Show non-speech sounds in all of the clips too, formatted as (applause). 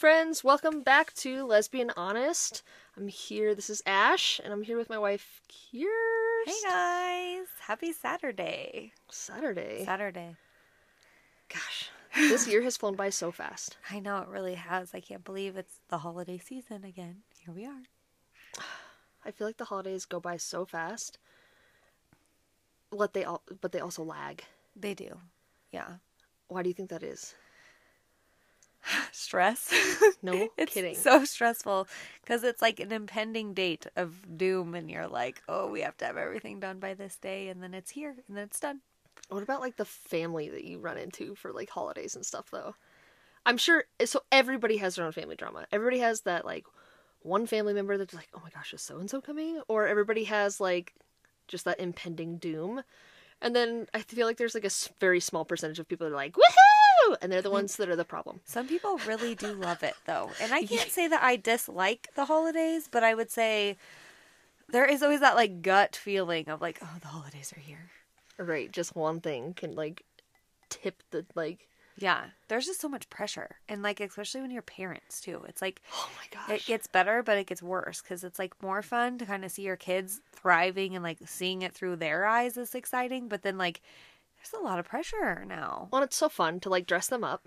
friends. Welcome back to Lesbian Honest. I'm here. This is Ash, and I'm here with my wife, Kirst. Hey guys, happy Saturday. Saturday. Saturday. Gosh, this year has flown by so fast. (laughs) I know it really has. I can't believe it's the holiday season again. Here we are. (sighs) I feel like the holidays go by so fast. What they all, but they also lag. They do. Yeah. Why do you think that is? (laughs) Stress. No (laughs) it's kidding. so stressful because it's like an impending date of doom, and you're like, oh, we have to have everything done by this day, and then it's here, and then it's done. What about like the family that you run into for like holidays and stuff though? I'm sure so everybody has their own family drama. Everybody has that like one family member that's like, "Oh my gosh, is so and so coming?" or everybody has like just that impending doom. And then I feel like there's like a very small percentage of people that are like, "Woohoo!" (laughs) and they're the ones that are the problem. Some people really do love it though. And I (laughs) can't say that I dislike the holidays, but I would say there is always that like gut feeling of like, oh, the holidays are here. Right, just one thing can like tip the like Yeah. There's just so much pressure. And like especially when you're parents too. It's like oh my gosh. it gets better, but it gets worse because it's like more fun to kind of see your kids thriving and like seeing it through their eyes is exciting. But then like there's a lot of pressure now. well, it's so fun to like dress them up.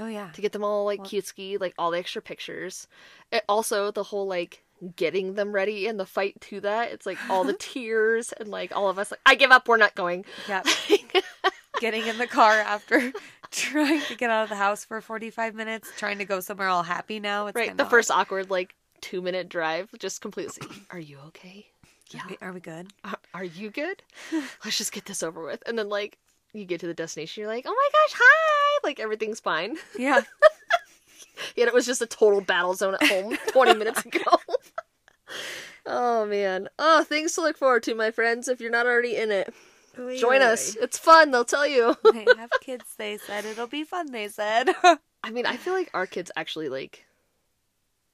Oh yeah. to get them all like cute ski, like all the extra pictures. It, also, the whole like getting them ready and the fight to that. It's like all the (laughs) tears and like all of us like, I give up. We're not going. Yeah. (laughs) Getting in the car after (laughs) trying to get out of the house for 45 minutes, trying to go somewhere all happy now. It's right. The first awkward like two minute drive, just completely. (clears throat) Are you okay? Yeah. Are we, are we good? Are, are you good? Let's just get this over with. And then like you get to the destination, you're like, oh my gosh, hi! Like everything's fine. Yeah. (laughs) Yet it was just a total battle zone at home (laughs) 20 minutes ago. (laughs) oh man. Oh, things to look forward to, my friends. If you're not already in it, join us. It's fun, they'll tell you. They have kids, they said. It'll be fun, they said. I mean, I feel like our kids actually like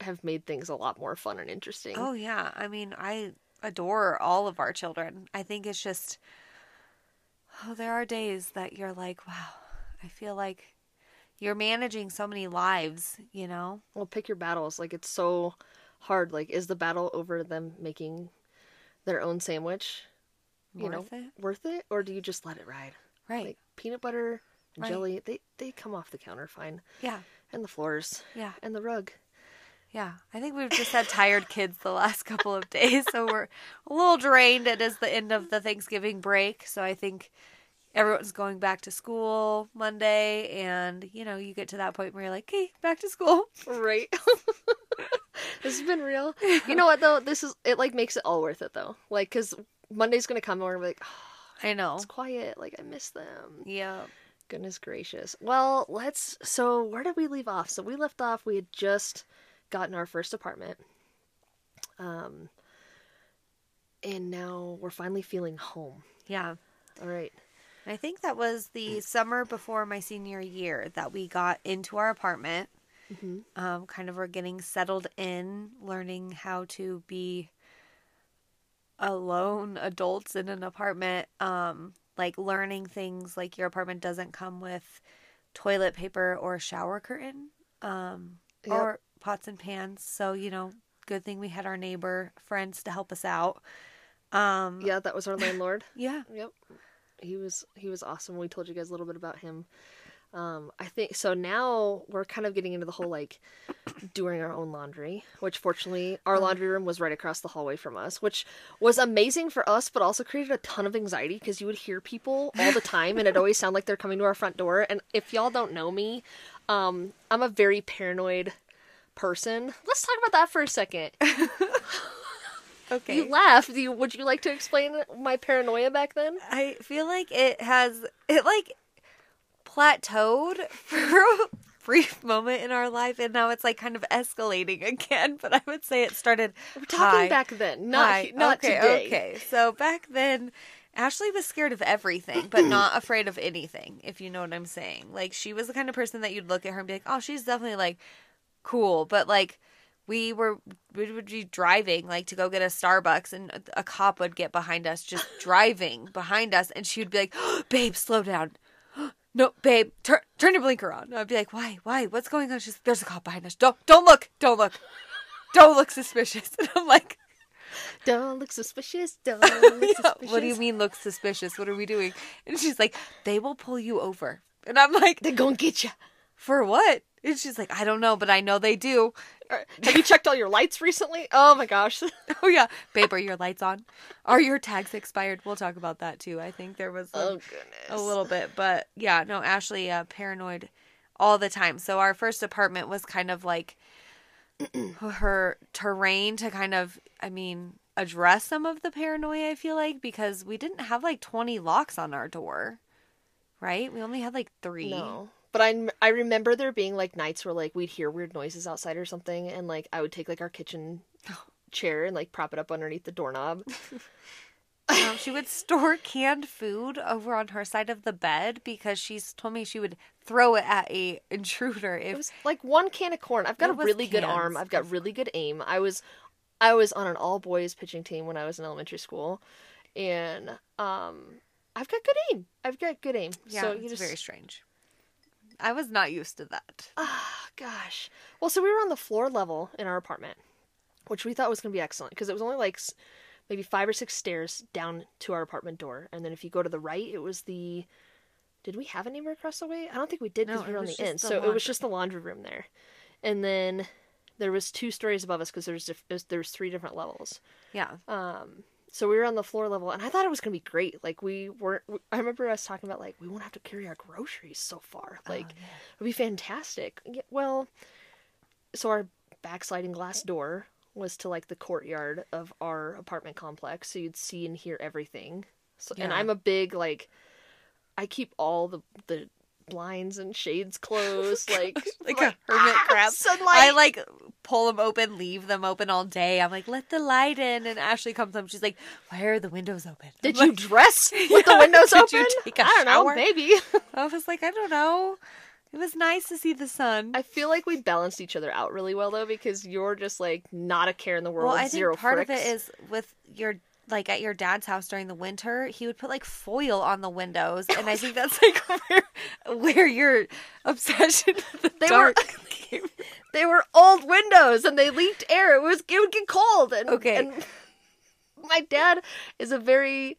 have made things a lot more fun and interesting. oh, yeah. I mean, I adore all of our children. I think it's just, oh, there are days that you're like, wow, I feel like you're managing so many lives, you know? Well, pick your battles. Like it's so hard. Like is the battle over them making their own sandwich, you Worth know, it? worth it or do you just let it ride? Right. Like peanut butter and Right. jelly, they they come off the counter fine. yeah. And the floors Yeah. and the rug. Yeah, I think we've just had tired kids the last couple of days, so we're a little drained. It is the end of the Thanksgiving break, so I think everyone's going back to school Monday, and you know, you get to that point where you're like, "Hey, back to school." Right. (laughs) this has been real. You know what though? This is it. Like makes it all worth it though. Like because Monday's gonna come and we're gonna be like, oh, I know. it's quiet. Like I miss them. Yeah. Goodness gracious. Well, let's. So where did we leave off? So we left off. We had just gotten our first apartment. Um. And now we're finally feeling home. Yeah. All right. I think that was the summer before my senior year that we got into our apartment. Mhm. Um, kind of were getting settled in, learning how to be alone adults in an apartment. Um, like learning things like your apartment doesn't come with toilet paper or shower curtain, um, Yep. or pots and pans. So you know, good thing we had our neighbor friends to help us out. Um, Yeah, that was our landlord. (laughs) yeah, Yep. He was he was awesome. We told you guys a little bit about him. Um, I think so now we're kind of getting into the whole like doing our own laundry, which fortunately our laundry room was right across the hallway from us, which was amazing for us, but also created a ton of anxiety because you would hear people all the time and it always sounded like they're coming to our front door. And if y'all don't know me, um, I'm a very paranoid person. Let's talk about that for a second. (laughs) okay. You laughed. Do you, would you like to explain my paranoia back then? I feel like it has it like plateaued (laughs) for a brief moment in our life, and now it's like kind of escalating again. But I would say it started We're talking high, back then, not high. not okay, today. Okay, so back then. Ashley was scared of everything, but (clears throat) not afraid of anything, if you know what I'm saying. Like, she was the kind of person that you'd look at her and be like, oh, she's definitely like cool. But, like, we were, we would be driving, like, to go get a Starbucks, and a cop would get behind us, just (laughs) driving behind us, and she would be like, (gasps) babe, slow down. (gasps) no, babe, turn turn your blinker on. I'd be like, why, why, what's going on? She's like, there's a cop behind us. Don't don't look, don't look, don't look suspicious. (laughs) And I'm like, (laughs) Don't look suspicious. Don't look yeah, suspicious. what do you mean look suspicious? What are we doing? And she's like, they will pull you over. And I'm like, They're gonna get you. for what? And she's like, I don't know, but I know they do. Have you checked all your lights recently? Oh my gosh. (laughs) (laughs) Oh yeah, babe, are your lights on? Are your tags expired? We'll talk about that too. I think there was a, Oh goodness. a little bit, but yeah, no, Ashley uh, paranoid all the time. So our first apartment was kind of like (clears throat) her terrain to kind of, I mean, address some of the paranoia. I feel like because we didn't have like twenty locks on our door, right? We only had like three. No. But I, I remember there being like nights where like we'd hear weird noises outside or something, and like I would take like our kitchen (laughs) chair and like prop it up underneath the doorknob. (laughs) Um, she would store canned food over on her side of the bed because she's told me she would throw it at a intruder if It was like one can of corn. I've got It a really good arm. I've got really good aim. I was I was on an all boys pitching team when I was in elementary school, and um, I've got good aim. I've got good aim. yeah, so it's just very strange. I was not used to that. ah gosh. Well, so we were on the floor level in our apartment, which we thought was going to be excellent because it was only like maybe five or six stairs down to our apartment door, and then if you go to the right, it was the. Did we have a neighbor across the way? I don't think we did because No, we were on the end. the so it was just the laundry room there, and then there was two stories above us because there's diff- there's there's three different levels. Yeah, Um, so we were on the floor level, and I thought it was gonna be great. Like we weren't. I remember us talking about like we won't have to carry our groceries so far. Oh, like it'd be fantastic. Yeah, well, so our backsliding glass door was to like the courtyard of our apartment complex, so you'd see and hear everything. So, and I'm a big like, I keep all the the blinds and shades closed, (laughs) like like a hermit crab. (laughs) Sunlight. I like pull them open, leave them open all day. I'm like, let the light in, and Ashley comes home. She's like, why are the windows open? Did you like- dress (laughs) with the windows did open? you take a I don't shower? know, maybe. I was like, I don't know. It was nice to see the sun. I feel like we balanced each other out really well though, because you're just like not a care in the world. well, I think part of it is with your like at your dad's house during the winter, he would put like foil on the windows, and I think (laughs) that's like where, where your obsession with the They were- (laughs) (laughs) came. they were old windows and they leaked air. It was it would get cold. And, Okay. and my dad is a very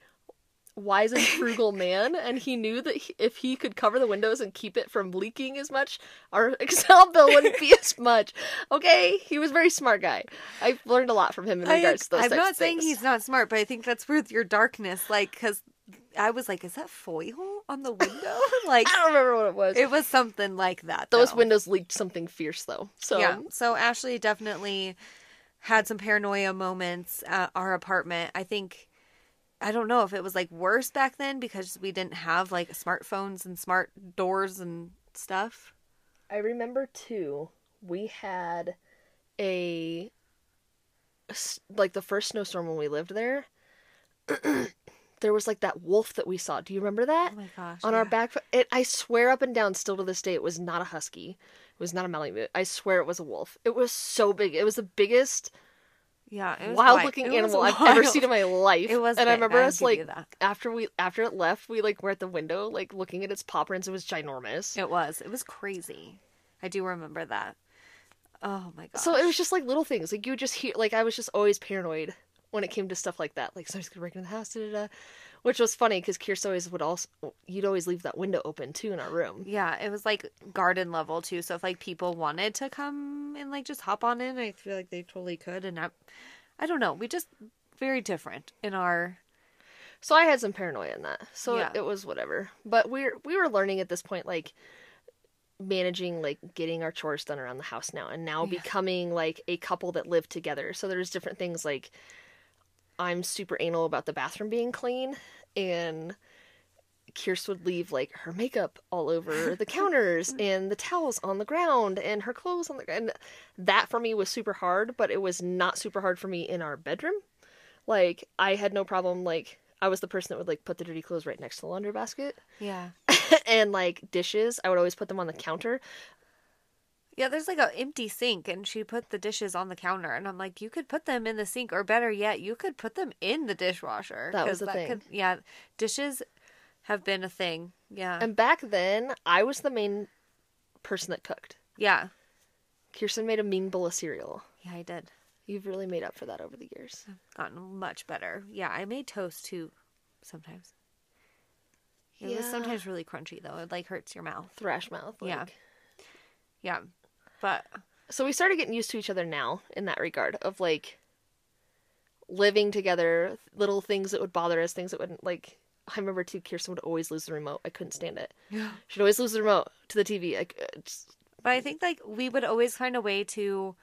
wise and (laughs) frugal man, and he knew that he, if he could cover the windows and keep it from leaking as much, our (laughs) Xcel bill wouldn't be as much. Okay, he was a very smart guy. I've learned a lot from him in I, regards to those I'm not saying he's not smart, but I think that's worth your darkness, like, because I was like, is that foil on the window? (laughs) like, I don't remember what it was. it was something like that. those though. windows leaked something fierce though. So Yeah. So Ashley definitely had some paranoia moments at our apartment. I think I don't know if it was like worse back then because we didn't have like smartphones and smart doors and stuff. I remember too, we had a like the first snowstorm when we lived there. (clears throat) there was like that wolf that we saw. Do you remember that? Oh my gosh. On our back, it I swear up and down, still to this day, it was not a husky. It was not a Malamute. I swear it was a wolf. It was so big. It was the biggest Yeah, it was wild wi- looking animal I've (laughs) ever seen in my life. It was and I remember us like after we after it left, we like were at the window like looking at its paw prints. It was ginormous. It was. It was crazy. I do remember that. Oh my god. So it was just like little things. Like you would just hear like I was just always paranoid when it came to stuff like that. Like somebody's gonna break into the house, da, da, da. Which was funny because Kirsten always would also you'd always leave that window open too in our room. Yeah, it was like garden level too. So if like people wanted to come and like just hop on in, I feel like they totally could. And I, I don't know. We just very different in our. So I had some paranoia in that. So Yeah. it, it was whatever. But we're we were learning at this point like managing like getting our chores done around the house now and now Yeah. becoming like a couple that live together. So there's different things like I'm super anal about the bathroom being clean and Kirst would leave like her makeup all over the (laughs) counters and the towels on the ground and her clothes on the and that for me was super hard, but it was not super hard for me in our bedroom. Like I had no problem like I was the person that would like put the dirty clothes right next to the laundry basket Yeah. (laughs) and like dishes, I would always put them on the counter. Yeah, there's like an empty sink, and she put the dishes on the counter, and I'm like, you could put them in the sink, or better yet, you could put them in the dishwasher. That was the thing. Could, yeah, dishes have been a thing. Yeah. And back then, I was the main person that cooked. yeah. Kirsten made a mean bowl of cereal. Yeah, I did. You've really made up for that over the years. Gotten much better. Yeah, I made toast too sometimes. It was Yeah. sometimes really crunchy though. It like hurts your mouth. Thrash mouth. Yeah. Yeah. But So we started getting used to each other now in that regard of like living together, little things that would bother us, things that wouldn't like. I remember too. Kirsten would always lose the remote. I couldn't stand it. Yeah. She'd always lose the remote to the TV. I, c- uh, just, But I think like we would always find a way to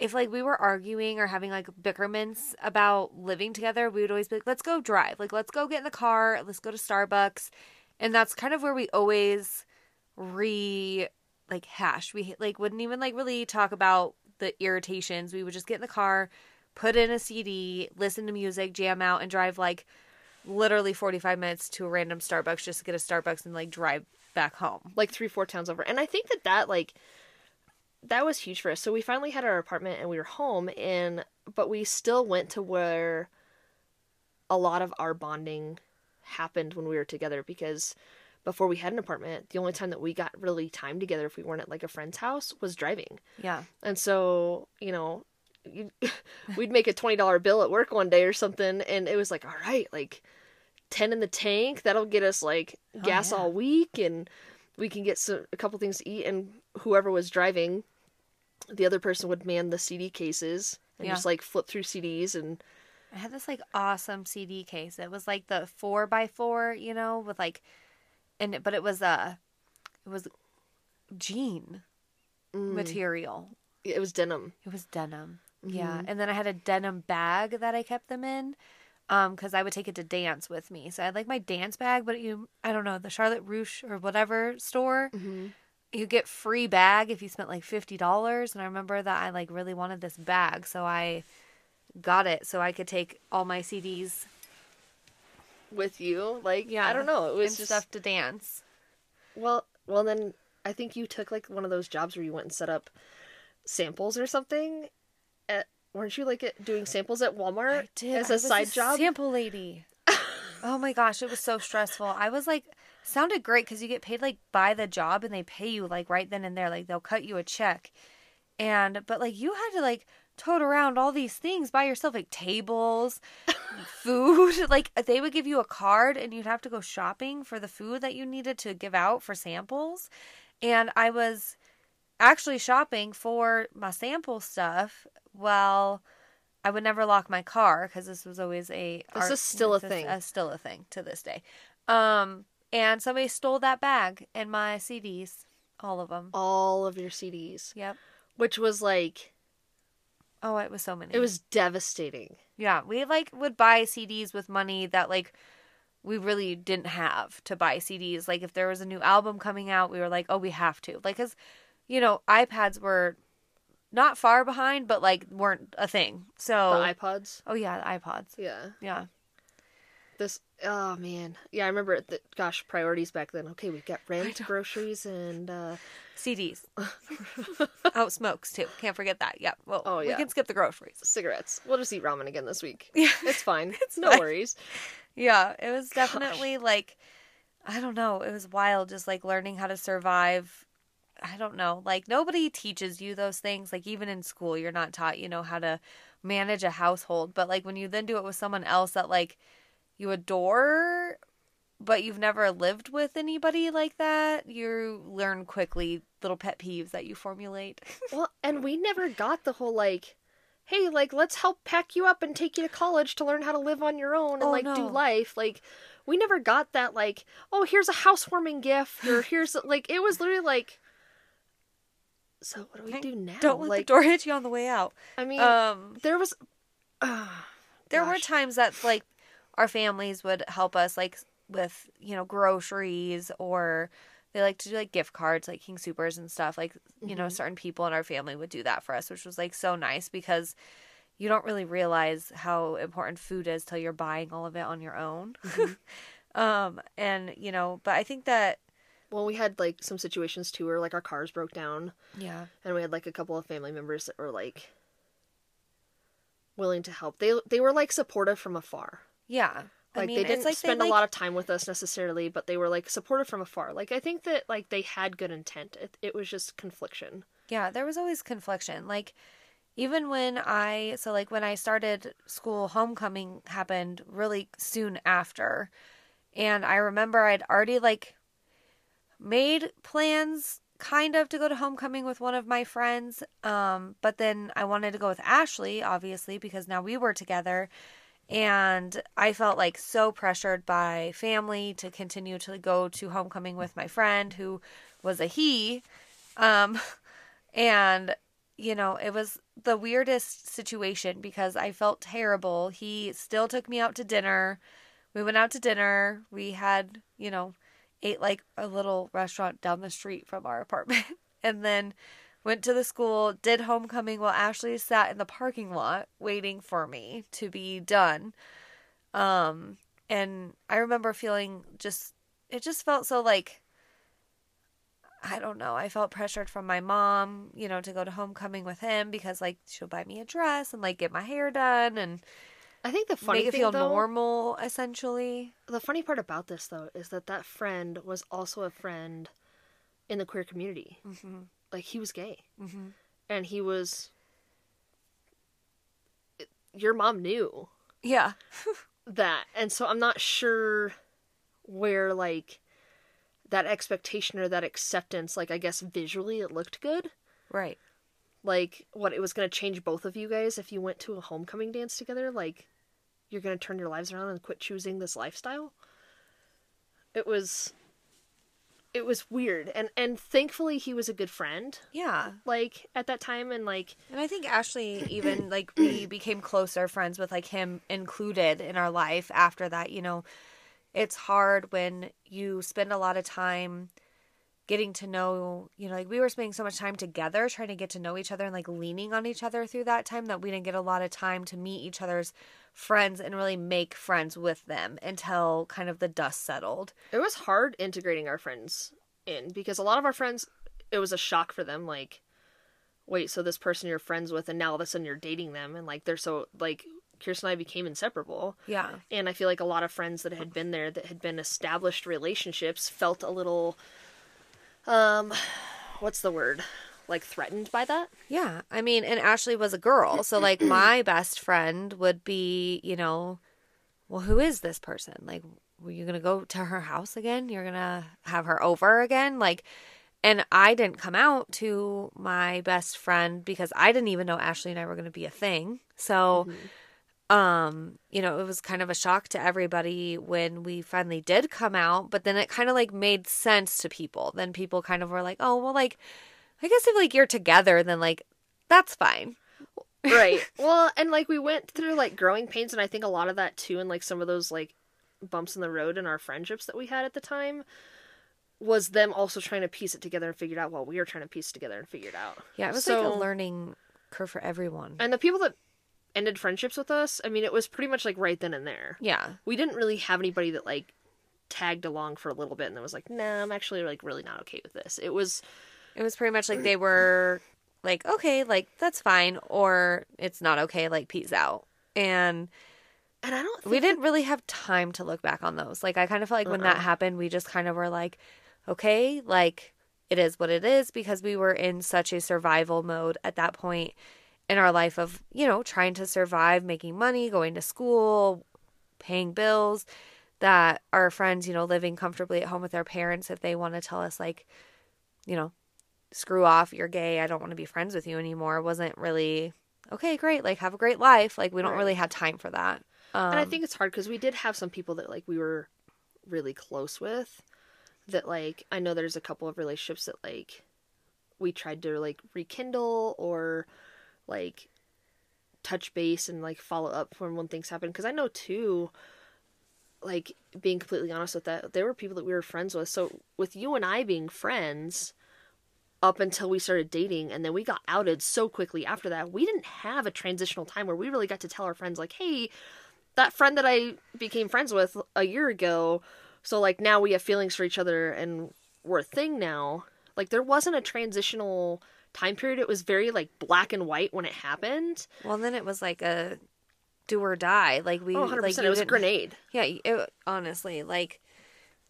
if like we were arguing or having like bickerments about living together, we would always be like, let's go drive. Like let's go get in the car, let's go to Starbucks. And that's kind of where we always re like hash. We like wouldn't even like really talk about the irritations. We would just get in the car, put in a CD, listen to music, jam out, and drive like literally 45 minutes to a random Starbucks just to get a Starbucks and like drive back home. like three, four towns over. And I think that that like that was huge for us. So we finally had our apartment and we were home, and but we still went to where a lot of our bonding happened when we were together because before we had an apartment, the only time that we got really time together if we weren't at like a friend's house was driving. Yeah. And so, you know, (laughs) we'd make a $20 bill at work one day or something and it was like, all right, like 10 in the tank, that'll get us like oh, gas yeah. all week and we can get some, a couple things to eat and whoever was driving, the other person would man the CD cases and Yeah. just like flip through CDs and I had this like awesome CD case. It was like the four by four, you know, with like, and but it was uh it was jean Mm. material. it was denim. It was denim. Yeah, and then I had a denim bag that I kept them in, um, because I would take it to dance with me. So I had like my dance bag, but you, I don't know, the Charlotte Russe or whatever store, you get free bag if you spent like fifty dollars. And I remember that I like really wanted this bag, so I got it so I could take all my CDs With you, like Yeah, I don't know, it was and just stuff to dance. Well, well, then I think you took like one of those jobs where you went and set up samples or something. At weren't you like doing samples at Walmart I did. as a side job? Sample lady. (laughs) oh my gosh, it was so stressful. I was like, sounded great because you get paid like by the job and they pay you like right then and there. Like they'll cut you a check, and but like you had to like tote around all these things by yourself, like tables, food. (laughs) Like they would give you a card and you'd have to go shopping for the food that you needed to give out for samples. And I was actually shopping for my sample stuff while I would never lock my car because this was always a This is still a this is thing. a- still a thing to this day. Um, and somebody stole that bag and my CDs, all of them. All of your CDs, Yep. which was like Oh, it was so many. it was devastating. yeah. We like would buy CDs with money that like we really didn't have to buy CDs. Like if there was a new album coming out, we were like, oh, we have to. Like, cause you know, iPads were not far behind, but like weren't a thing. So The iPods, Oh yeah, the iPods. yeah. Yeah. This, oh man, yeah. I remember. The, gosh, priorities back then. Okay, we've got (laughs) rent, groceries, and uh, CDs. (laughs) oh, smokes too. Can't forget that. Yeah. Well, Oh, yeah. we can skip the groceries. cigarettes. We'll just eat ramen again this week. Yeah. It's fine. (laughs) It's no fine. worries. Yeah, it was definitely like I don't know, it was wild just like learning how to survive. I don't know. Like nobody teaches you those things. Like even in school you're not taught, you know, how to manage a household, but like when you then do it with someone else that like you adore but you've never lived with anybody like that, you learn quickly little pet peeves that you formulate. (laughs) Well, and we never got the whole like, hey, like let's help pack you up and take you to college to learn how to live on your own and Oh, like do life. Like we never got that like, oh, here's a housewarming gift or (laughs) here's like it was literally like. So what do we do now? Don't let like the door hit you on the way out. I mean, Um there was. (sighs) there were times that like our families would help us like with you know groceries or they like to do like gift cards like King Soopers and stuff like you know certain people in our family would do that for us which was like so nice because you don't really realize how important food is till you're buying all of it on your own. (laughs) Um and you know but i think that Well, we had like some situations too where like our cars broke down. Yeah. And we had like a couple of family members that were like willing to help. They they were like supportive from afar. Yeah Like mean, they didn't like they, spend a lot of time with us necessarily, but they were like supportive from afar. Like I think that like they had good intent. It, it was just confliction. Yeah, there was always confliction. Like even when I so like when I started school, homecoming happened really soon after. And I remember I'd already like made plans kind of to go to homecoming with one of my friends. Um, but then I wanted to go with Ashley, obviously, because now we were together. And I felt like so pressured by family to continue to go to homecoming with my friend who was a he. Um, (laughs) and, you know, it was the weirdest situation because I felt terrible. He still took me out to dinner. We went out to dinner. We had, you know, ate like a little restaurant down the street from our apartment (laughs) and then went to the school, did homecoming while Ashley sat in the parking lot waiting for me to be done. Um and I remember feeling just it just felt so like I don't know. I felt pressured from my mom, you know, to go to homecoming with him because like she'll buy me a dress and like get my hair done and I think the funny make it thing feel though, normal essentially. the funny part about this though is that that friend was also a friend in the queer community. Mhm. Like he was gay, Mhm. and he was. Your mom knew Yeah. (laughs) that, and so I'm not sure where like that expectation or that acceptance. Like I guess visually it looked good. Right. Like what it was going to change both of you guys if you went to a homecoming dance together. Like you're going to turn your lives around and quit choosing this lifestyle. It was. It was weird, and and thankfully he was a good friend. Yeah. like at that time and like And I think Ashley even (clears throat) like we became closer friends with like him included in our life after that, you know. It's hard when you spend a lot of time getting to know, you know, like we were spending so much time together trying to get to know each other and like leaning on each other through that time that we didn't get a lot of time to meet each other's friends and really make friends with them until kind of the dust settled. it was hard integrating our friends in because a lot of our friends it was a shock for them like wait so this person you're friends with and now all of a sudden you're dating them and like they're so like Kirsten and I became inseparable Yeah. and I feel like a lot of friends that had been there that had been established relationships felt a little um what's the word like threatened by that Yeah. I mean, and Ashley was a girl. So, like, (clears throat) my best friend would be, you know, well, who is this person? Like, were you going to go to her house again? You're going to have her over again? Like, and I didn't come out to my best friend because I didn't even know Ashley and I were going to be a thing. So, um, you know, it was kind of a shock to everybody when we finally did come out, but then it kind of like made sense to people. Then people kind of were like, "Oh, well like I guess if like you're together, then like that's fine." right (laughs) well and like we went through like growing pains and i think a lot of that too and like some of those like bumps in the road in our friendships that we had at the time was them also trying to piece it together and figure it out while we were trying to piece it together and figure it out Yeah, it was So- like a learning curve for everyone. and the people that ended friendships with us i mean it was pretty much like right then and there Yeah. we didn't really have anybody that like tagged along for a little bit and then was like nah i'm actually like really not okay with this it was It was pretty much like they were like, "Okay, like that's fine," or "It's not okay, like peace out." And and i don't think we didn't really have time to look back on those. Like I kind of felt like when that Uh-uh. happened, we just kind of were like, okay, like it is what it is because we were in such a survival mode at that point in our life of, you know, trying to survive, making money, going to school, paying bills that our friends, you know, living comfortably at home with their parents if they want to tell us like, you know, screw off, you're gay, I don't want to be friends with you anymore wasn't really okay, great, like have a great life. Like we don't Right. really have time for that. Um, and I think it's hard because we did have some people that like we were really close with. That like I know there's a couple of relationships that like we tried to like rekindle or like touch base and like follow up from when things happen. Because I know too like being completely honest with that there were people that we were friends with. So with you and I being friends up until we started dating and then we got outed so quickly after that we didn't have a transitional time where we really got to tell our friends like hey that friend that I became friends with a year ago so like now we have feelings for each other and we're a thing now. Like there wasn't a transitional time period it was very like black and white when it happened Well, then it was like a do or die. Like we Oh, 100%. like it was a grenade. Yeah, it, honestly, like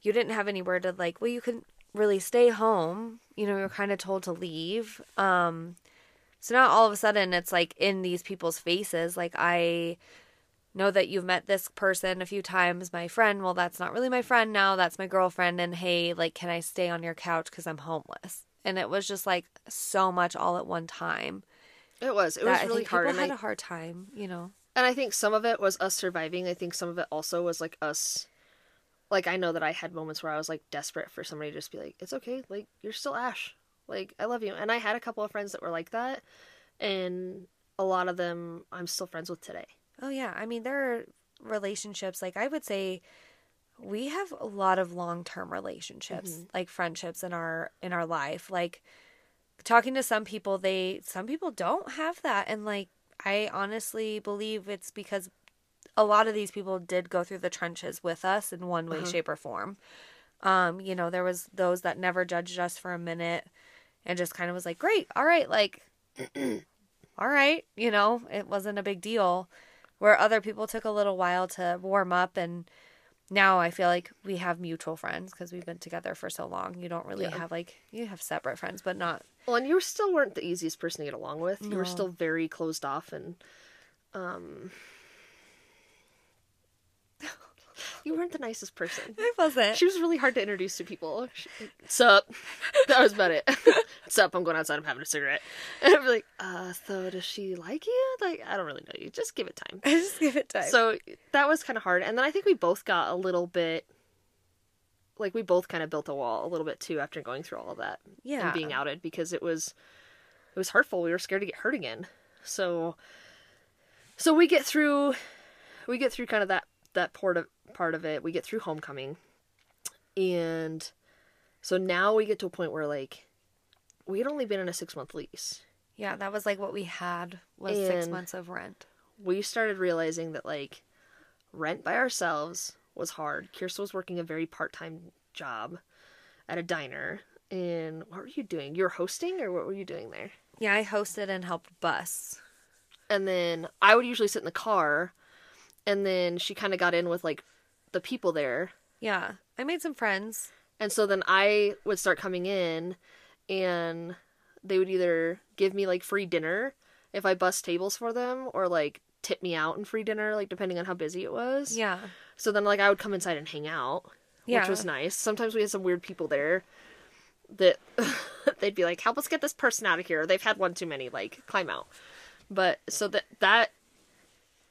you didn't have anywhere to like. Well, you couldn't really stay home. You know, you were kind of told to leave. Um, so now all of a sudden it's like in these people's faces. Like I know that you've met this person a few times, my friend. Well, that's not really my friend now. That's my girlfriend. And hey, like, can I stay on your couch because I'm homeless? And it was just like so much all at one time. It was. It was really hard. People And had I, a hard time, you know. and I think some of it was us surviving. I think some of it also was like us. Like I know that I had moments where I was like desperate for somebody to just be like, "It's okay, like you're still Ash, like I love you." And I had a couple of friends that were like that, and a lot of them I'm still friends with today. Oh yeah, I mean there are relationships like I would say we have a lot of long-term relationships, like friendships in our in our life. Like talking to some people, they some people don't have that and like I honestly believe it's because a lot of these people did go through the trenches with us in one way shape or form. Um, you know, there was those that never judged us for a minute and just kind of was like, "Great. All right, like (clears throat) all right, you know, it wasn't a big deal." where other people took a little while to warm up and now I feel like we have mutual friends because we've been together for so long. You don't really Yeah. have like you have separate friends, but not Well, and you still weren't the easiest person to get along with. You were still very closed off, and um, you weren't the nicest person. I wasn't. She was really hard to introduce to people. She, Sup? (laughs) That was about it. (laughs) Sup? I'm going outside. I'm having a cigarette. (laughs) And be like, uh, so does she like you? Like, I don't really know you. Just give it time. I just give it time. So that was kind of hard. And then I think we both got a little bit, like, we both kind of built a wall a little bit too after going through all of that yeah, and being outed because it was, it was hurtful. We were scared to get hurt again. So, so we get through, we get through kind of that that part of part of it. We get through homecoming, and so now we get to a point where like we had only been in a six month lease. yeah, that was like what we had was six months of rent. We started realizing that like rent by ourselves was hard. Kirsten was working a very part time job at a diner. And what were you doing? You were hosting, or what were you doing there? Yeah, I hosted and helped bus. and then I would usually sit in the car, and then she kind of got in with like the people there, Yeah, I made some friends. and so then I would start coming in, and they would either give me like free dinner if I bust tables for them, or like tip me out in free dinner, like depending on how busy it was. Yeah, So then like I would come inside and hang out, Yeah. which was nice. Sometimes we had some weird people there that (laughs) they'd be like, "Help us get this person out of here." They've had one too many. Like climb out. But so that that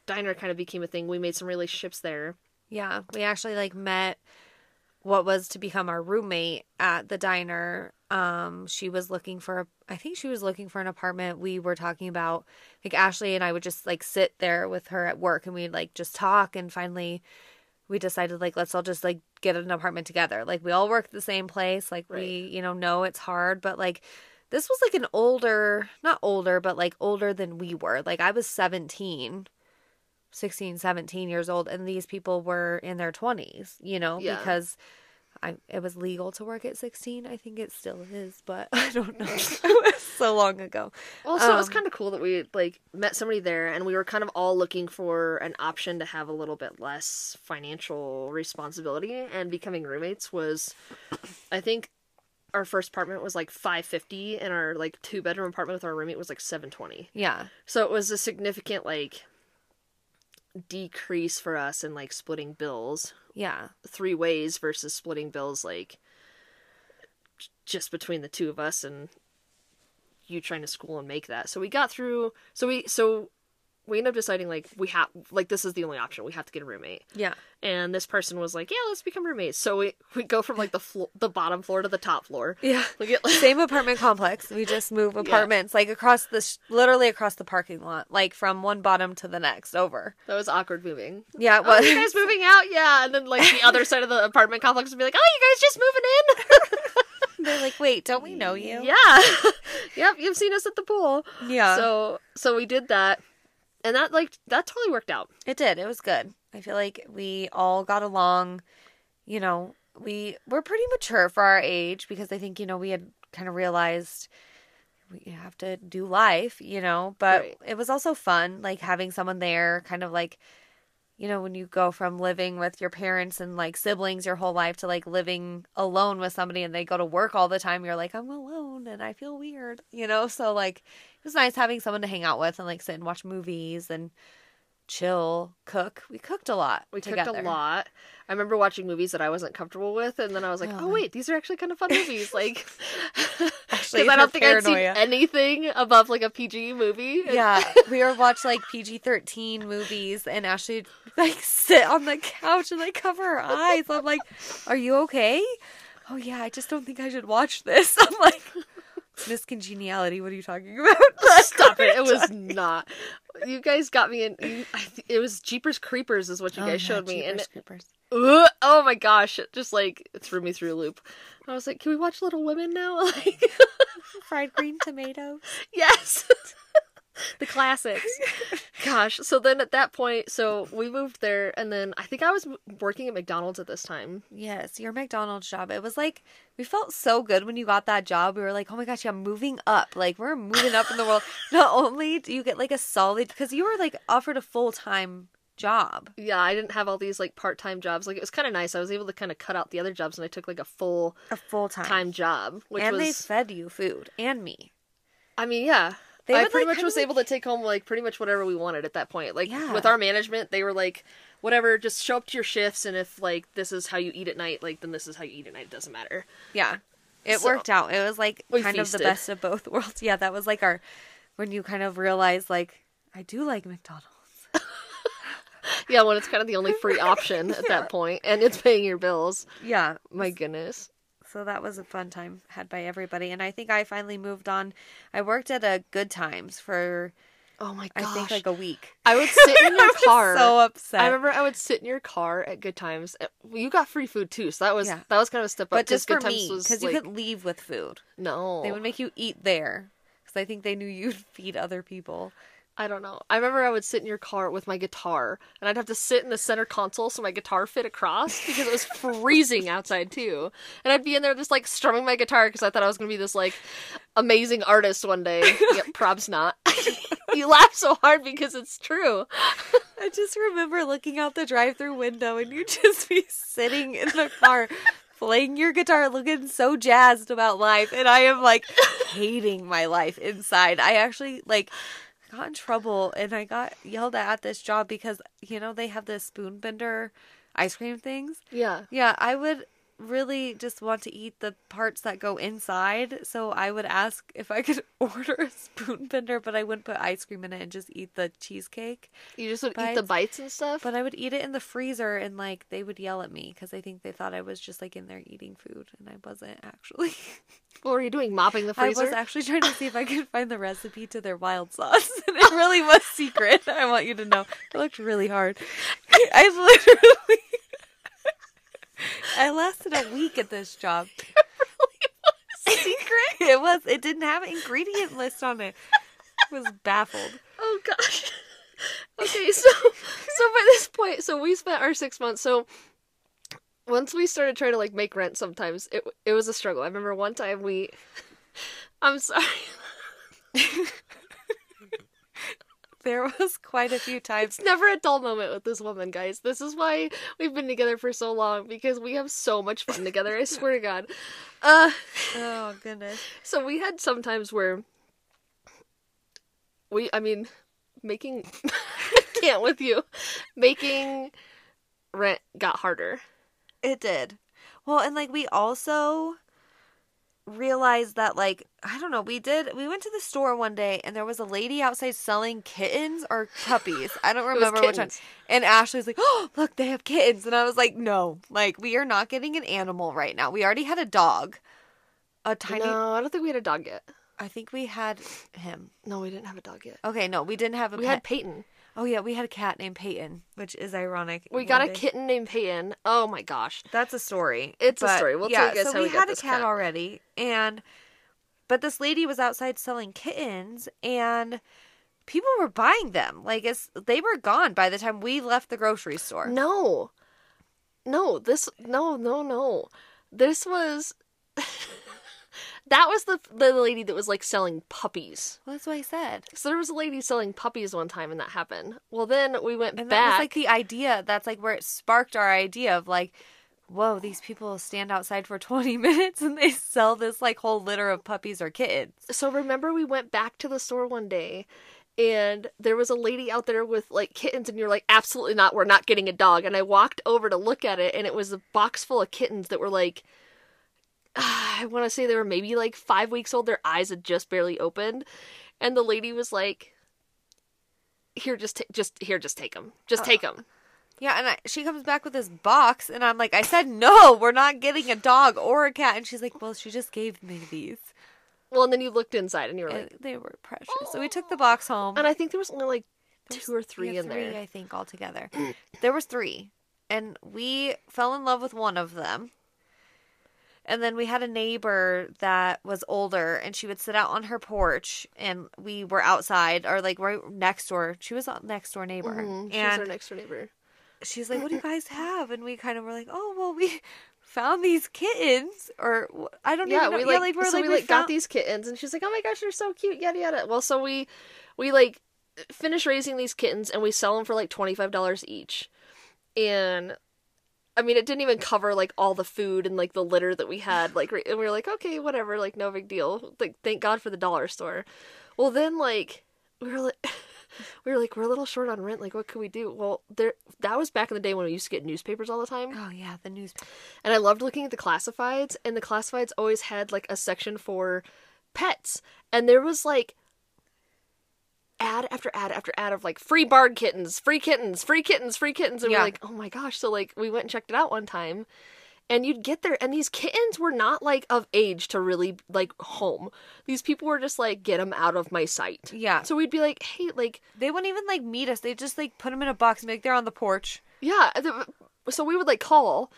diner kind of became a thing. We made some relationships there. Yeah. We actually like met what was to become our roommate at the diner. Um, she was looking for, I think she was looking for an apartment. We were talking about, like, Ashley and I would just like sit there with her at work and we'd like just talk. And finally, we decided, like, let's all just like get an apartment together. Like, we all work at the same place. Like, Right. we, you know, know it's hard, but like, this was like an older, not older, but like older than we were. Like, I was 17. 16 17 years old and these people were in their 20s you know Yeah. because I it was legal to work at 16 I think it still is but (laughs) I don't know (laughs) (laughs) it was so long ago Also, so it was Um, kind of cool that we like met somebody there, and we were kind of all looking for an option to have a little bit less financial responsibility. And becoming roommates was, I think, our first apartment was like five fifty, and our like two bedroom apartment with our roommate was like seven twenty. yeah So it was a significant like decrease for us in like splitting bills yeah three ways versus splitting bills like just between the two of us and you trying to school and make that. So we got through so we so we end up deciding like we have like this is the only option. We have to get a roommate. yeah And this person was like, "Yeah, let's become roommates." So we we go from like the flo- the bottom floor to the top floor. yeah We get like (laughs) same apartment complex we just move apartments like across the sh- literally across the parking lot like from one bottom to the next over that was awkward moving. yeah it Oh, was you guys moving out? Yeah. And then like the other side of the apartment complex would be like, "Oh, you guys just moving in?" (laughs) they're like wait don't we know you Yeah. (laughs) yep, you've seen us at the pool. yeah So so we did that. And that like that totally worked out. It did. It was good. I feel like we all got along. You know, we were pretty mature for our age because I think, you know, we had kind of realized we have to do life, you know, but Right. it was also fun like having someone there kind of like you know when you go from living with your parents and like siblings your whole life to like living alone with somebody and they go to work all the time you're like I'm alone and I feel weird, you know? So like it was nice having someone to hang out with and like sit and watch movies and chill, cook. We cooked a lot. We together. cooked a lot. I remember watching movies that I wasn't comfortable with, and then I was like, "Oh, Oh. wait, these are actually kind of fun movies." Like, (laughs) Actually, because I don't think I'd seen anything above like a PG movie. Yeah, (laughs) we were watch like PG thirteen movies, and Ashley like sit on the couch and like cover her eyes. I'm like, "Are you okay?" Oh yeah, I just don't think I should watch this. (laughs) I'm like, Miss Congeniality. What are you talking about? (laughs) Stop it! It was not. You guys got me in. You, I, it was Jeepers Creepers, is what you Oh, guys yeah, showed me, and Jeepers it, Creepers. ugh, oh my gosh, it just like threw me through a loop. I was like, "Can we watch Little Women now?" (laughs) Like, fried green tomatoes. (laughs) yes, the classics. Gosh. So then at that point, so we moved there, and then I think I was working at McDonald's at this time. Yes, your McDonald's job. It was like we felt so good when you got that job. We were like, "Oh my gosh, I'm moving up. Like we're moving up in the world." (laughs) Not only do you get like a solid because you were like offered a full-time job. Yeah, I didn't have all these like part time jobs. Like it was kind of nice. I was able to kind of cut out the other jobs, and I took like a full A full-time. time job, which and was. they fed you food and me. I mean, yeah. They I would, pretty like, much was of, able to take home like pretty much whatever we wanted at that point. Like Yeah. with our management, they were like, whatever, just show up to your shifts, and if like this is how you eat at night, like then this is how you eat at night. It doesn't matter. Yeah. It So- worked out. It was like kind of the best of both (laughs) worlds. Yeah, that was like our when you kind of realize like I do like McDonald's. (laughs) Yeah, when it's kind of the only free option at that (laughs) point, and it's paying your bills. Yeah. My goodness. So that was a fun time had by everybody. And I think I finally moved on. I worked at a Good Times for Oh my gosh. I think like a week. I would sit in your (laughs) I was car. so upset. I remember I would sit in your car at Good Times. Uh, You got free food too, so that was Yeah. that was kind of a step up. But just for Good Times me, because like, you couldn't leave with food. no, They would make you eat there. Because I think they knew you'd (laughs) feed other people. I don't know. I remember I would sit in your car with my guitar, and I'd have to sit in the center console so my guitar fit across because it was freezing outside too. And I'd be in there just like strumming my guitar because I thought I was gonna be this like amazing artist one day. (laughs) yep, prob's not. (laughs) you laugh so hard because it's true. I just remember looking out the drive-through window and you just be sitting in the car playing your guitar looking so jazzed about life and I am like hating my life inside. I actually like got in trouble and I got yelled at at this job because you know they have the spoon bender ice cream things. Yeah. Yeah, I would really just want to eat the parts that go inside, so I would ask if I could (laughs) order a spoon bender, but I wouldn't put ice cream in it and just eat the cheesecake. You just would eat the Bites. bites and stuff. But I would eat it in the freezer, and like they would yell at me because I think they thought I was just like in there eating food, and I wasn't actually. (laughs) what were you doing? Mopping the freezer? I was actually trying to see if I could find the recipe to their wild sauce, (laughs) and it really was secret. I want you to know. It looked really hard. I literally. I lasted a week at this job. (laughs) secret? (laughs) It was. It didn't have an ingredient list on it. I was baffled. Oh gosh. (laughs) Okay, so so by this point, so we spent our six months. So once we started trying to like make rent, sometimes it it was a struggle. I remember one time we. I'm sorry. There was (laughs) quite a few times. It's never a dull moment with this woman, guys. This is why we've been together for so long because we have so much fun together. I swear to God. Uh, Oh goodness. so we had some times where we, I mean, making (laughs) can't with you, making rent got harder. It did. Well, and like we also realized that like I don't know, we did we went to the store one day and there was a lady outside selling kittens or puppies. I don't (laughs) remember which one. And Ashley's like, "Oh, look, they have kittens." And I was like, "No. Like we are not getting an animal right now. We already had a dog. A tiny No, I don't think we had a dog yet. I think we had him. No, we didn't have a dog yet. Okay, no, we didn't have a We pet. had Peyton. Oh yeah, we had a cat named Peyton, which is ironic. We one got a kitten named Peyton. Oh my gosh. That's a story. It's a But, story. We'll tell you guys so how we we got had this cat, cat. already, and but this lady was outside selling kittens, and people were buying them. Like it's they were gone by the time we left the grocery store. No. No, this no, no, no. This was (laughs) that was the the lady that was like selling puppies. Well, that's what I said. So there was a lady selling puppies one time, and that happened. Well, then we went And that back. was like the idea. That's like where it sparked our idea of like, whoa, these people stand outside for (laughs) 20 minutes and they sell this like whole litter of puppies or kittens. so remember we went back to the store one day and there was a lady out there with like kittens and you're like absolutely not we're not getting a dog and i walked over to look at it and it was a box full of kittens that were like (sighs) i want to say they were maybe like five weeks old their eyes had just barely opened and the lady was like here just ta- just here just take them just take uh, them Yeah, and I, she comes back with this box, and I'm like, I said no, we're not getting a dog or a cat. And she's like, well, she just gave me these. well and then you looked inside and you were like And they were precious. So we took the oh. box home. and i think there was only like There's- two or three in three, there I think, altogether. there was three, and we fell in love with one of them. And then we had a neighbor that was older, and she would sit out on her porch, and we were outside, or like right next door. She was a next door neighbor, Mhm, she was our and next door neighbor she's like, "What do you (clears throat) guys have?" And we kind of were like, "Oh, well, we (laughs) found these kittens, or I don't yeah, even know." we like, yeah, like we're so like we we like got these kittens, and she's like, "Oh my gosh, they're so cute!" Yada yada. Well, so we we like finish raising these kittens, and we sell them for like twenty five dollars each, and I mean, it didn't even cover like all the food and like the litter that we had. Like, and we were like, okay, whatever, like no big deal. Like, thank God for the dollar store. Well, then like we were like. (laughs) We were like, we're a little short on rent. Like, what could we do? Well, there. That was back in the day when we used to get newspapers all the time. Oh yeah, the news. And I loved looking at the classifieds, and the classifieds always had like a section for pets. And there was like ad after ad after ad of like free barred kittens, free kittens, free kittens, free kittens. And Yeah. we're like, oh my gosh. So like we went and checked it out one time. And you'd get there, and these kittens were not like of age to really like home. These people were just like, get them out of my sight. Yeah. So we'd be like, hey, like, They wouldn't even like meet us. They just like put them in a box and be like, they're on the porch. Yeah. So we would like call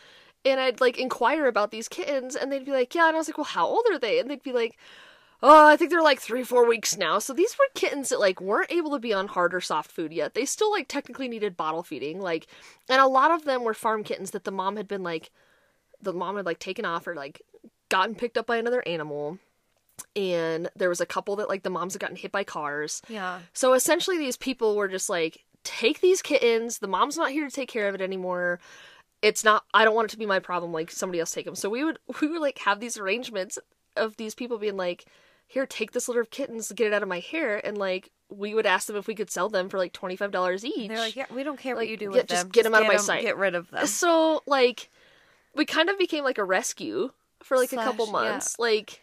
and I'd like inquire about these kittens and they'd be like, yeah. And I was like, well, how old are they? And they'd be like, oh, I think they're like three, four weeks now. So these were kittens that like weren't able to be on hard or soft food yet. They still like technically needed bottle feeding. Like, and a lot of them were farm kittens that the mom had been like, the mom had like taken off or like gotten picked up by another animal. And there was a couple that like the moms had gotten hit by cars. Yeah. So essentially, these people were just like, take these kittens. The mom's not here to take care of it anymore. It's not. I don't want it to be my problem. Like somebody else take them. So we would (laughs) we would like have these arrangements of these people being like, here, take this litter of kittens, get it out of my hair, and like we would ask them if we could sell them for like twenty five dollars each. And they're like, yeah, we don't care what you do yeah, with just get them. get 'em out of my 'em- sight. Get rid of them. So like, we kind of became like a rescue for like a couple Slash, yeah. months. Like,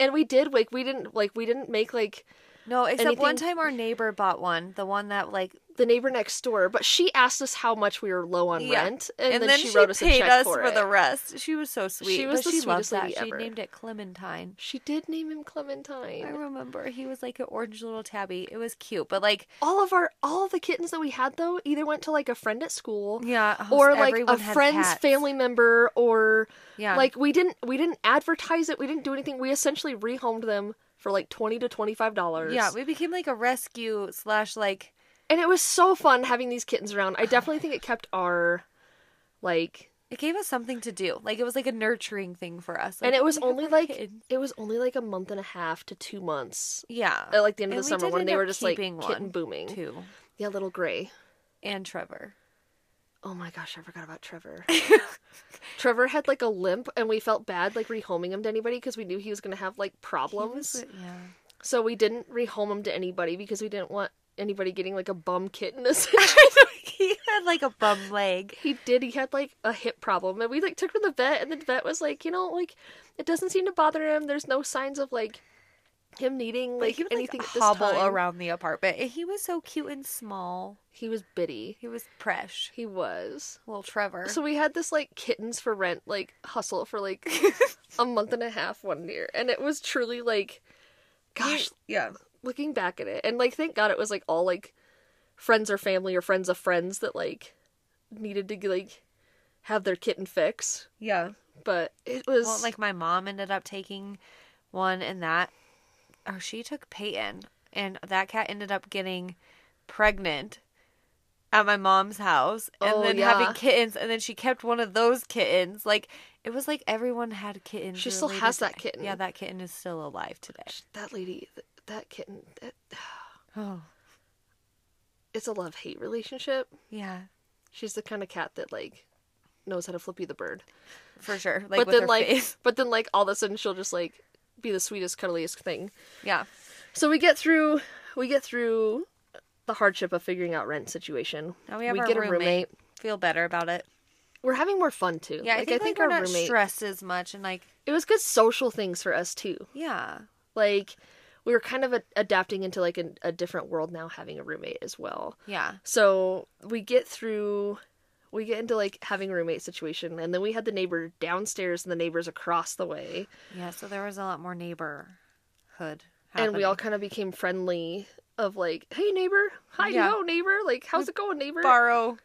and we did like we didn't like we didn't make like No, except one time our neighbor bought one. The one that like, the neighbor next door, but she asked us how much we were low on Yeah. rent, and, and, then, she wrote us a check us for, for it. the rest. She was so sweet. She was but the she sweetest lady that. She named it Clementine. She did name him Clementine. I remember he was like an orange little tabby. It was cute, but like, All of our all of the kittens that we had though either went to like a friend at school, yeah, or like a friend's cats. family member, or Yeah, like we didn't we didn't advertise it. We didn't do anything. We essentially rehomed them for like twenty to twenty five dollars. yeah, we became like a rescue slash like and it was so fun having these kittens around. I definitely think it kept our like it gave us something to do. Like it was like a nurturing thing for us. and it was only like it was only like a month and a half to two months yeah, at like the end of And the summer when they were just like kitten booming. too, Yeah, little gray. and Trevor. Oh my gosh, I forgot about Trevor. (laughs) Trevor had like a limp, and we felt bad like rehoming him to anybody because we knew he was gonna have like problems. was- uh, yeah. So we didn't rehome him to anybody because we didn't want anybody getting like a bum kitten. Essentially, (laughs) he had like a bum leg. he did. He had like a hip problem, and we like took him to the vet, and the vet was like, you know, like it doesn't seem to bother him. There's no signs of like him needing Like would anything like this hobble time. around the apartment. And he was so cute and small. He was bitty. He was fresh, He was. little Trevor. So we had this like kittens for rent like hustle for like (laughs) a month and a half one year, and it was truly like, gosh, yeah, looking back at it, and like thank God it was like all like friends or family or friends of friends that like needed to like have their kitten fix, yeah. but it was Well, like my mom ended up taking one, and that, or she took Peyton, and that cat ended up getting pregnant at my mom's house and Oh, then yeah. having kittens and then she kept one of those kittens. Like it was like everyone had kittens. She still has that kitten. Yeah, that kitten is still alive today. That lady, that kitten, that, (sighs) Oh. it's a love hate relationship. Yeah. She's the kind of cat that like knows how to flip you the bird. For sure. Like but then like face. but then like all of a sudden she'll just like be the sweetest cuddliest thing. Yeah. So we get through we get through the hardship of figuring out rent situation. Now we have our get a roommate. Feel better about it. We're having more fun too. Yeah, like I think, like, our we're not roommate stressed as much and like it was good social things for us too. yeah. Like we were kind of a- adapting into like a, a different world now having a roommate as well. Yeah. So we get through we get into like having a roommate situation and then we had the neighbor downstairs and the neighbors across the way Yeah, so there was a lot more neighborhood. and we all kind of became friendly of like hey neighbor hi Yeah. yo neighbor like how's it going neighbor borrow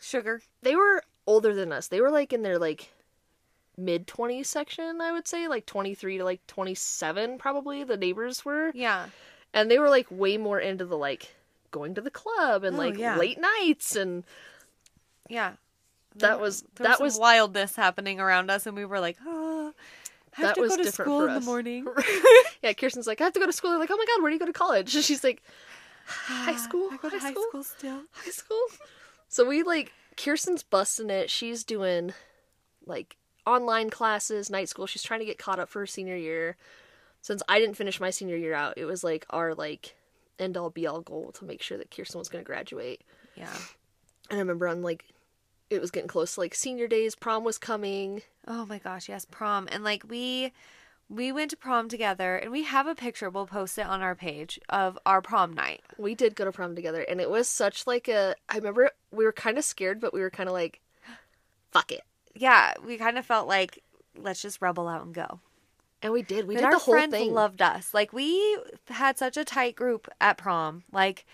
sugar. they were older than us they were like in their like mid 20s section i would say like 23 to like 27 probably the neighbors were Yeah. and they were like way more into the like going to the club and Oh, like yeah. late nights and Yeah. that was there that some was wildness happening around us and we were like, oh I have That to was go to different school for in the morning. (laughs) yeah kirsten's like i have to go to school They're like oh my god where do you go to college and she's like high (sighs) school I go to high high school school still. high school. So we like Kirsten's busting it. She's doing like online classes, night school. She's trying to get caught up for her senior year. Since I didn't finish my senior year out, it was like our like end all be all goal to make sure that Kirsten was going to graduate. Yeah. And I remember on like it was getting close to like senior days, prom was coming. Oh my gosh, yes, prom. And like we we went to prom together and we have a picture, we'll post it on our page of our prom night. We did go to prom together, and it was such like a. I remember we were kind of scared, but we were kind of like, (gasps) "Fuck it," Yeah, we kind of felt like let's just rebel out and go. and we did. We But did our the whole friends thing. loved us. Like we had such a tight group at prom. Like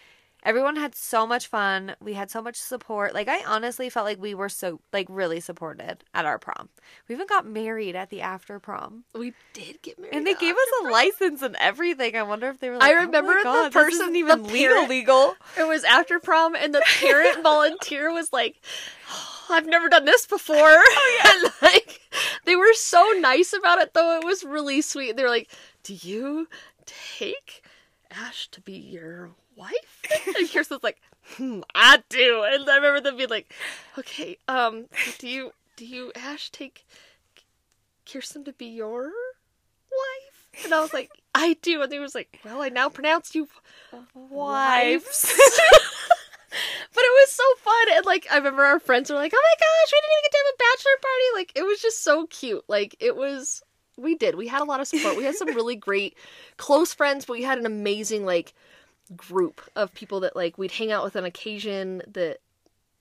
everyone had so much fun. We had so much support. Like I honestly felt like we were so like really supported at our prom. We even got married at the after prom. we did get married, And they gave us a license and everything. I wonder if they were I oh remember oh the person- isn't the even legal parent- legal. It was after prom, and the parent (laughs) volunteer was like, "Oh, "I've never done this before." (laughs) Oh yeah, and (laughs) like they were so nice about it, though. It was really sweet. They were like, "Do you take Ash to be your wife?" (laughs) And Kirsten's like, hmm, "I do." And I remember them being like, "Okay, um, do you do you Ash take Kirsten to be your wife?" And I was like, "I do." And he was like, "Well, I now pronounce you." Wives. (laughs) but it was so fun and like i remember our friends were like oh my gosh we didn't even get to have a bachelor party like it was just so cute like it was we did we had a lot of support we had some really great close friends but we had an amazing like group of people that like we'd hang out with on occasion that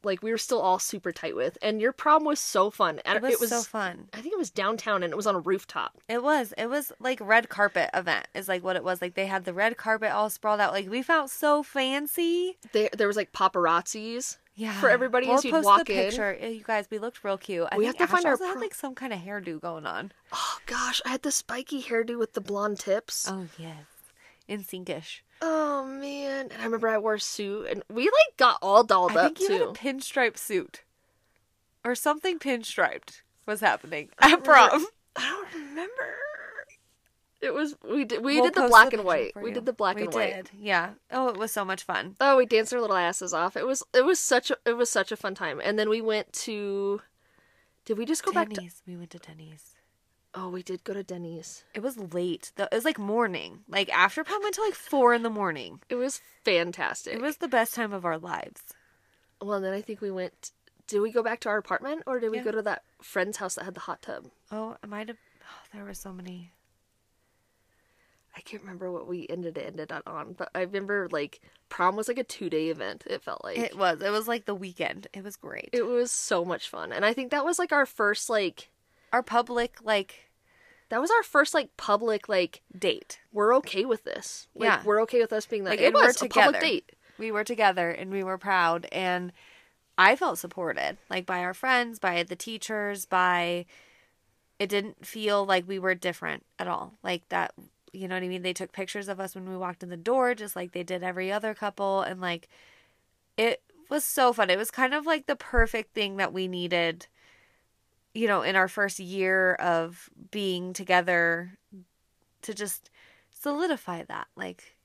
like we were still all super tight with and your prom was so fun and It was, so fun. i think it was downtown and it was on a rooftop It was. It was like red carpet event is like what it was. Like they had the red carpet all sprawled out. Like we felt so fancy. there, there was like paparazzis Yeah. For everybody we'll as you'd walk the in. picture. You guys, we looked real cute. I We have to find our also had like some kind of hairdo going on. oh gosh i had the spiky hairdo with the blonde tips Oh yes, NSYNCish. Oh man! And I remember I wore a suit, and we like got all dolled I up think you too. had a pinstripe suit, or something pinstriped was happening at prom. (laughs) I don't remember. It was we did we We'll did the black the and white. We did the black we and white. Yeah. Oh, it was so much fun. Oh, we danced our little asses off. It was it was such a it was such a fun time. And then we went to. Did we just go back to? We went to Denny's. Oh, we did go to Denny's. It was late. It was like morning. Like after prom went till like four in the morning. It was fantastic. It was the best time of our lives. Well, then I think we went. Did we go back to our apartment, or did we Yeah. go to that friend's house that had the hot tub? Oh, I might have. Oh, there were so many. I can't remember what we ended ended on- on, but I remember like prom was like a two day event. It felt like It was. It was like the weekend. It was great. It was so much fun. And I think that was like our first like our public like that was our first like public like date. we're okay with this. Like Yeah. we're okay with us being that. Like, it we're was a public date. We were together and we were proud and I felt supported like by our friends, by the teachers, by it didn't feel like we were different at all. Like that, you know what I mean? They took pictures of us when we walked in the door just like they did every other couple and like it was so fun. It was kind of like the perfect thing that we needed, you know, in our first year of being together to just solidify that. Like,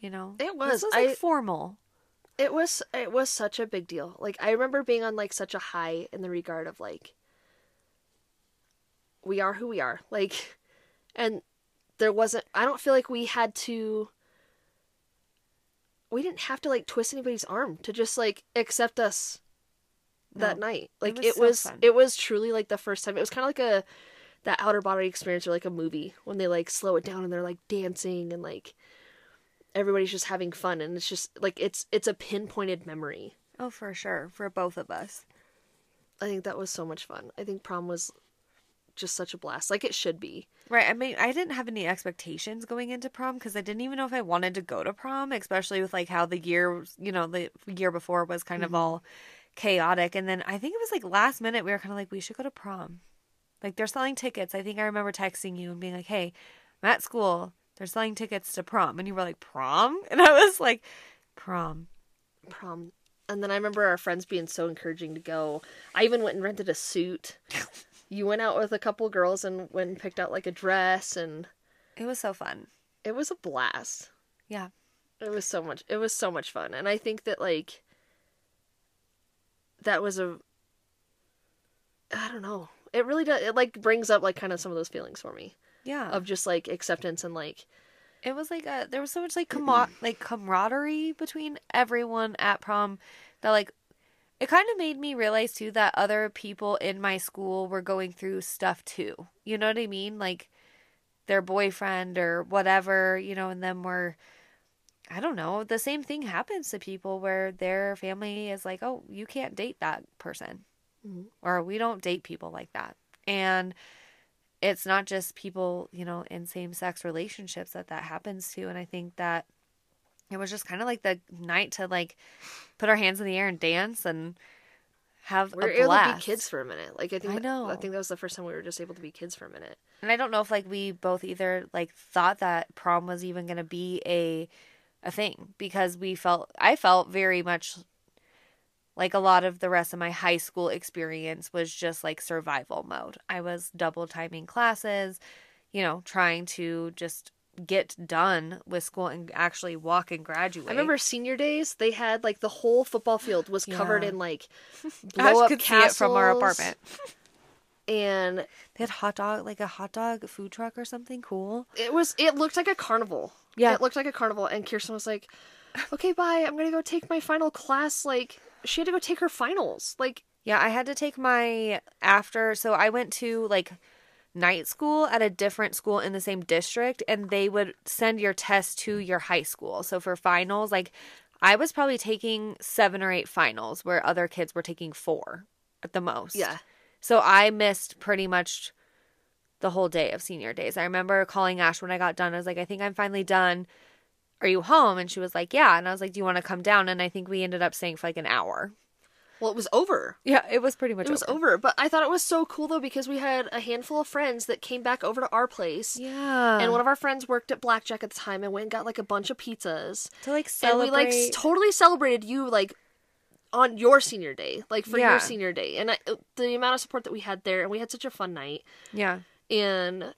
you know, It was. Was like I- formal. It was it was such a big deal. Like I remember being on like such a high in the regard of like we are who we are. Like and there wasn't I don't feel like we had to we didn't have to like twist anybody's arm to just like accept us that No, night. Like was it was fun. it was truly like the first time. It was kind of like a that outer body experience or like a movie when they like slow it down and they're like dancing and like everybody's just having fun and it's just like it's it's a pinpointed memory. Oh, for sure, for both of us. I think that was so much fun. I think prom was just such a blast, like it should be. Right. I mean, I didn't have any expectations going into prom because I didn't even know if I wanted to go to prom, especially with like how the year, you know, the year before was kind of mm-hmm. all chaotic. And then I think it was like last minute, we were kind of like, we should go to prom. Like they're selling tickets. I think I remember texting you and being like, hey, I'm at school. They're selling tickets to prom. And you were like, prom? (laughs) And I was like, prom. Prom. And then I remember our friends being so encouraging to go. I even went and rented a suit. (laughs) you went out with a couple girls and went and picked out like a dress and It was so fun. it was a blast. Yeah. It was so much it was so much fun. And I think that like that was a I don't know. It really does it like brings up like kind of some of those feelings for me Yeah. of just like acceptance and like it was like a there was so much like com- (clears throat) like camaraderie between everyone at prom that like it kind of made me realize too that other people in my school were going through stuff too. You know what I mean? Like their boyfriend or whatever, you know, and them were I don't know, the same thing happens to people where their family is like, "Oh, you can't date that person." Mhm. Or we don't date people like that. And it's not just people, you know, in same sex relationships that that happens to. And I think that it was just kind of like the night to like put our hands in the air and dance and have we were a able to be kids for a minute. Like I think I that- know. I think that was the first time we were just able to be kids for a minute. And I don't know if like we both either like thought that prom was even going to be a a thing because we felt I felt very much like a lot of the rest of my high school experience was just like survival mode. I was double timing classes, you know, trying to just get done with school and actually walk and graduate. I remember senior days. They had like the whole football field was covered Yeah. in like (laughs) blow up could see it from our apartment. and They had hot dog, like a hot dog food truck or something cool. it was it looked like a carnival. Yeah. it looked like a carnival. And Kirsten was like, "Okay, bye. I'm gonna go take my final class." Like she had to go take her finals. Like Yeah, I had to take my after. So I went to like night school at a different school in the same district, and they would send your test to your high school. So for finals, like I was probably taking seven or eight finals, where other kids were taking four at the most. yeah, So I missed pretty much the whole day of senior days. I remember calling Ash when I got done. I was like, I think I'm finally done. Are you home? And she was like, Yeah. And I was like, Do you want to come down? And I think we ended up staying for like an hour. well, it was over. Yeah, it was pretty much It was over. But I thought it was so cool though because we had a handful of friends that came back over to our place. Yeah. And one of our friends worked at Blackjack at the time and went and got like a bunch of pizzas. to like celebrate. And we like totally celebrated you like on your senior day, like for Yeah. your senior day. And I, the amount of support that we had there and we had such a fun night. yeah. And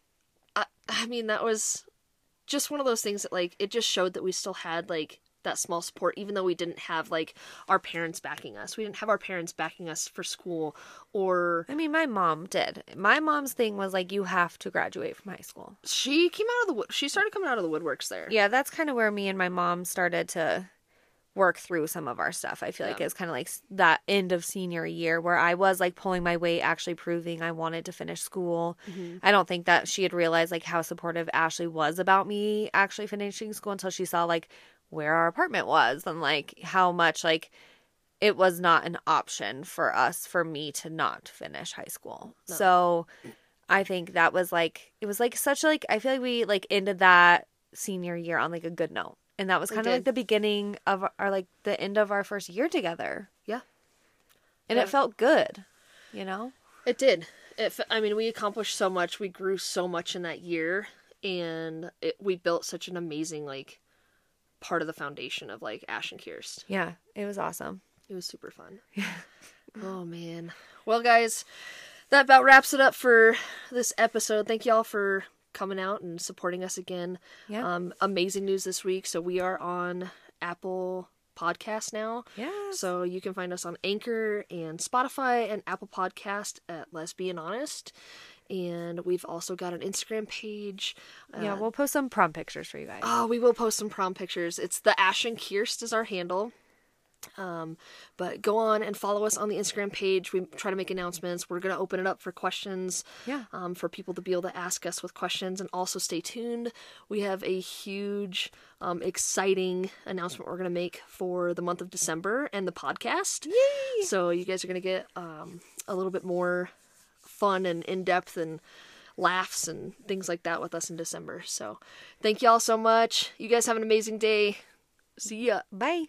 I, I mean that was just one of those things that like it just showed that we still had like that small support even though we didn't have like our parents backing us. We didn't have our parents backing us for school or I mean, my mom did. My mom's thing was like, you have to graduate from high school. she came out of the wood she started coming out of the woodworks there. Yeah, that's kind of where me and my mom started to work through some of our stuff. I feel like Yeah. it's kind of like that end of senior year where I was like pulling my weight, actually proving I wanted to finish school. Mm-hmm. I don't think that she had realized like how supportive Ashley was about me actually finishing school until she saw like where our apartment was and like how much like it was not an option for us for me to not finish high school. No. So I think that was like it was like such like I feel like we like ended that senior year on like a good note. And that was kind of like the beginning of our like the end of our first year together. Yeah. And Yeah. it felt good, you know? It did. It, i mean, we accomplished so much. We grew so much in that year, and it, we built such an amazing like part of the foundation of like Ash and Kirst. Yeah, it was awesome. It was super fun. (laughs) yeah oh man. Well, guys, that about wraps it up for this episode. Thank y'all for coming out and supporting us again. Yeah. Um, amazing news this week. So we are on Apple Podcast now. Yes. So you can find us on Anchor and Spotify and Apple Podcast at Let's Honest. And we've also got an Instagram page. yeah, Uh, we'll post some prom pictures for you guys. Oh, we will post some prom pictures. It's the Ash and Kirst is our handle. Um, but go on and follow us on the Instagram page. We try to make announcements. We're gonna open it up for questions. Yeah. Um, for people to be able to ask us with questions, and also stay tuned. We have a huge, um, exciting announcement we're gonna make for the month of December and the podcast. Yay! So you guys are gonna get um a little bit more fun and in depth and laughs and things like that with us in December. So thank y'all so much. You guys have an amazing day. See ya. Bye.